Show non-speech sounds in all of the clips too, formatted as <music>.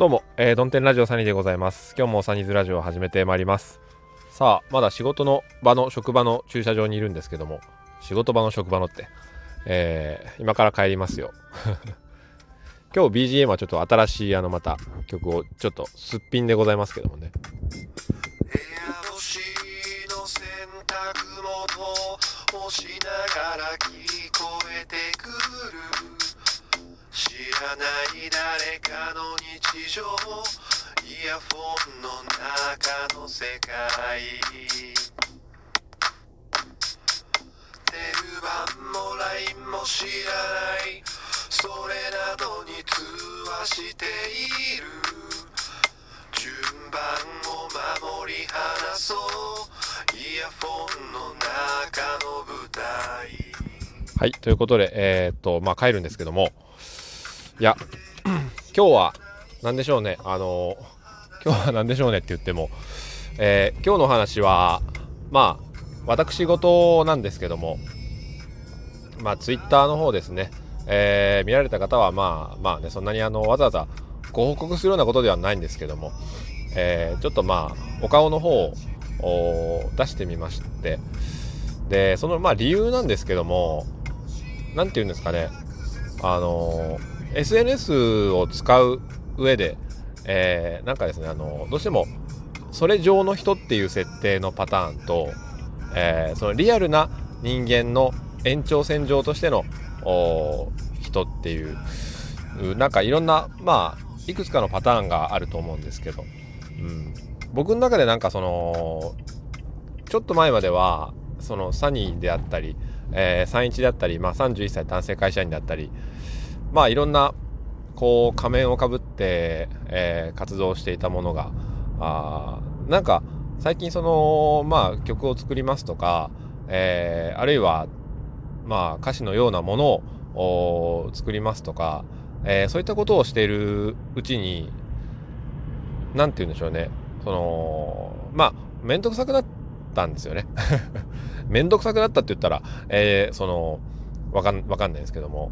どうも、えー、ドンテンラジオサニーでございます。今日もサニーズラジオを始めてまいります。さあ、まだ仕事の場の職場の駐車場にいるんですけども、仕事場の職場のって、えー、今から帰りますよ。<laughs> 今日 BGM はちょっと新しいあのまた曲をちょっとすっぴんでございますけどもね。しながら聞こない誰かの日常イヤフォンの中の世界テル番も LINE も知らないそれなどに通話している順番を守り話そうイヤフォンの中の舞台はいということでえー、っとまあ帰るんですけども。いや、今日は何でしょうね、あの今日は何でしょうねって言っても、えー、今日の話は、まあ、私事なんですけども、まあ、ツイッターの方ですね、えー、見られた方は、まあ、まあね、そんなにあの、わざわざご報告するようなことではないんですけども、えー、ちょっとまあ、お顔の方を出してみまして、で、その、まあ、理由なんですけども、何て言うんですかね、あのー SNS を使う上で、えー、なんかですねあのどうしてもそれ上の人っていう設定のパターンと、えー、そのリアルな人間の延長線上としての人っていうなんかいろんなまあいくつかのパターンがあると思うんですけど、うん、僕の中でなんかそのちょっと前まではそのサニーであったり、えー、31であったり、まあ、31歳男性会社員であったり、まあいろんなこう仮面をかぶって、えー、活動していたものがあなんか最近そのまあ曲を作りますとか、えー、あるいはまあ歌詞のようなものを作りますとか、えー、そういったことをしているうちに何て言うんでしょうね。そのまあ面倒くさくなったんですよね。<laughs> 面倒くさくなったって言ったら、えー、そのわかんわかんないですけども。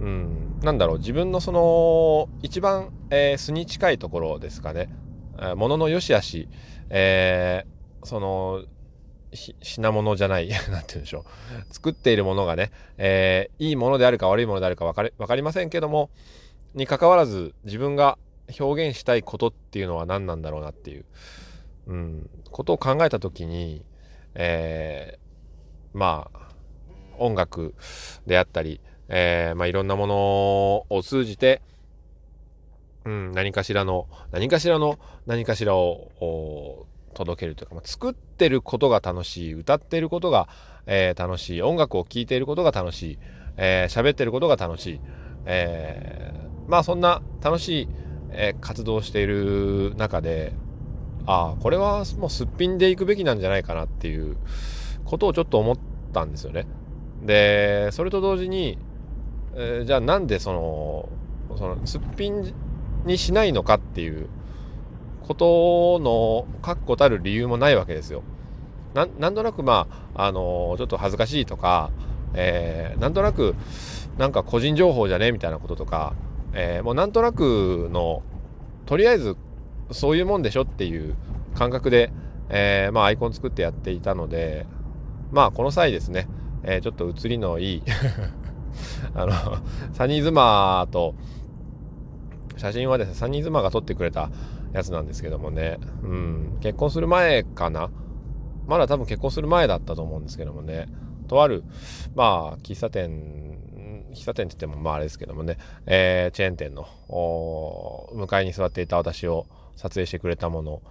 うん、なんだろう自分のその一番、えー、素に近いところですかね、えー、物の良し悪し、えー、その品物じゃない、<laughs> なんて言うんでしょう。作っているものがね、えー、いいものであるか悪いものであるか分か分かりませんけども、に関わらず自分が表現したいことっていうのは何なんだろうなっていう、うん、ことを考えた時に、えー、まあ、音楽であったり、えー、まあ、いろんなものを通じて、うん、何かしらの、何かしらの、何かしらを届けるというか、まあ、作ってることが楽しい、歌ってることが、えー、楽しい、音楽を聴いていることが楽しい、えー、喋ってることが楽しい、えー、まあそんな楽しい、えー、活動をしている中で、ああ、これはもうすっぴんでいくべきなんじゃないかなっていうことをちょっと思ったんですよね。で、それと同時に、えー、じゃあなんでそのそのすっぴんにしないのかっていうことの確固たる理由もないわけですよ。ななんとなくまあ、あのー、ちょっと恥ずかしいとか、えー、なんとなくなんか個人情報じゃねみたいなこととか、えー、もうなんとなくのとりあえずそういうもんでしょっていう感覚で、えー、まあアイコン作ってやっていたのでまあこの際ですね、え、ちょっと写りのいい <laughs> あの、サニーズマーと、写真はですね、サニーズマーが撮ってくれたやつなんですけどもね、うん、結婚する前かな？まだ多分結婚する前だったと思うんですけどもね、とある、まあ、喫茶店、喫茶店って言ってもまああれですけどもね、えー、チェーン店の、向かいに座っていた私を撮影してくれたもの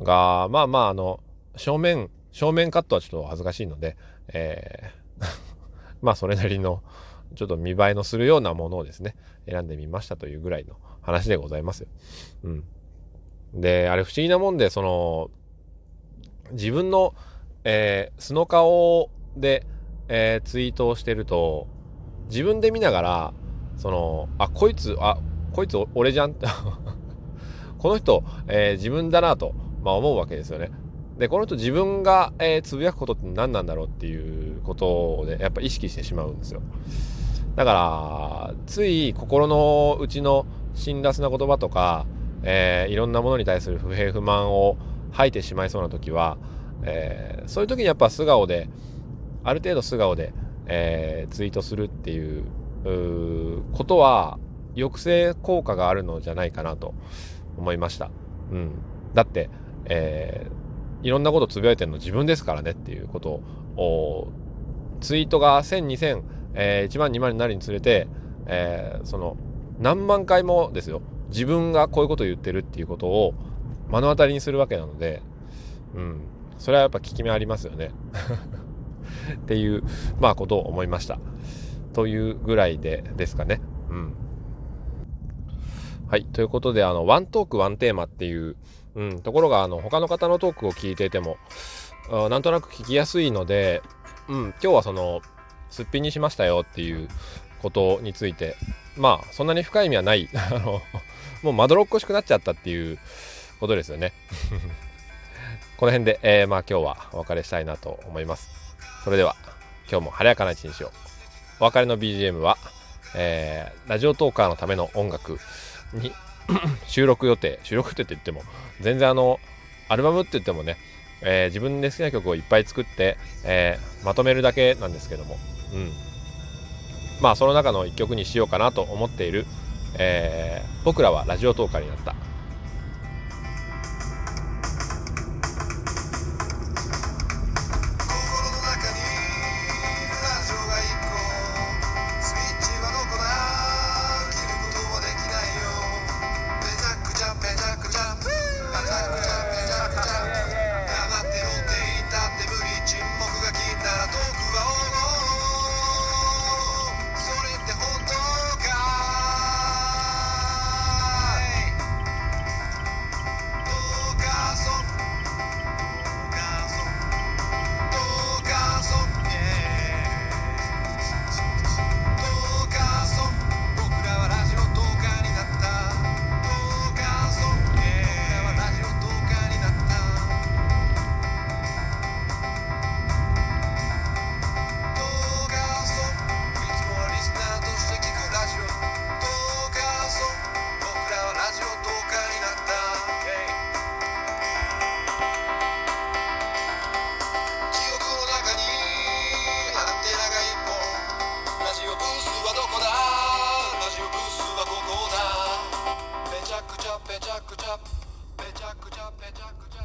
が、まあまあ、あの、正面、正面カットはちょっと恥ずかしいので、えーまあそれなりのちょっと見栄えのするようなものをですね、選んでみましたというぐらいの話でございます。うん。で、あれ不思議なもんで、その、自分の、えー、素の顔で、えー、ツイートをしてると、自分で見ながら、その、あ、こいつ、あ、こいつ俺じゃんって、<laughs> この人、えー、自分だなと、まあ思うわけですよね。でこの人自分が、えー、つぶやくことって何なんだろうっていうことをねやっぱ意識してしまうんですよ。だからつい心の内の辛辣な言葉とか、えー、いろんなものに対する不平不満を吐いてしまいそうな時は、えー、そういう時にやっぱ素顔である程度素顔で、えー、ツイートするっていうことは抑制効果があるのじゃないかなと思いました。うん、だって、えー、いろんなことつぶやいてるの自分ですからねっていうことをツイートが1000、2000、えー、1万、2万になるにつれて、えー、その何万回もですよ自分がこういうことを言ってるっていうことを目の当たりにするわけなので、うん、それはやっぱ効き目ありますよね <laughs> っていう、まあ、ことを思いました。というぐらいでですかね。うん。はい。ということで、あの、ワントークワンテーマっていう、うん、ところが、あの、他の方のトークを聞いていても、なんとなく聞きやすいので、うん、今日はその、すっぴんにしましたよっていうことについて、まあ、そんなに深い意味はない。<laughs> あの、もうまどろっこしくなっちゃったっていうことですよね。<laughs> この辺で、えー、まあ今日はお別れしたいなと思います。それでは、今日も晴れやかな一日を。お別れの BGM は、えー、ラジオトーカーのための音楽に <clears throat> 収録予定、収録予定って言っても、全然あの、アルバムって言ってもね、えー、自分で好きな曲をいっぱい作って、えー、まとめるだけなんですけども、うん。まあ、その中の1曲にしようかなと思っている、えー、僕らはラジオトーカーになった。ぺちゃく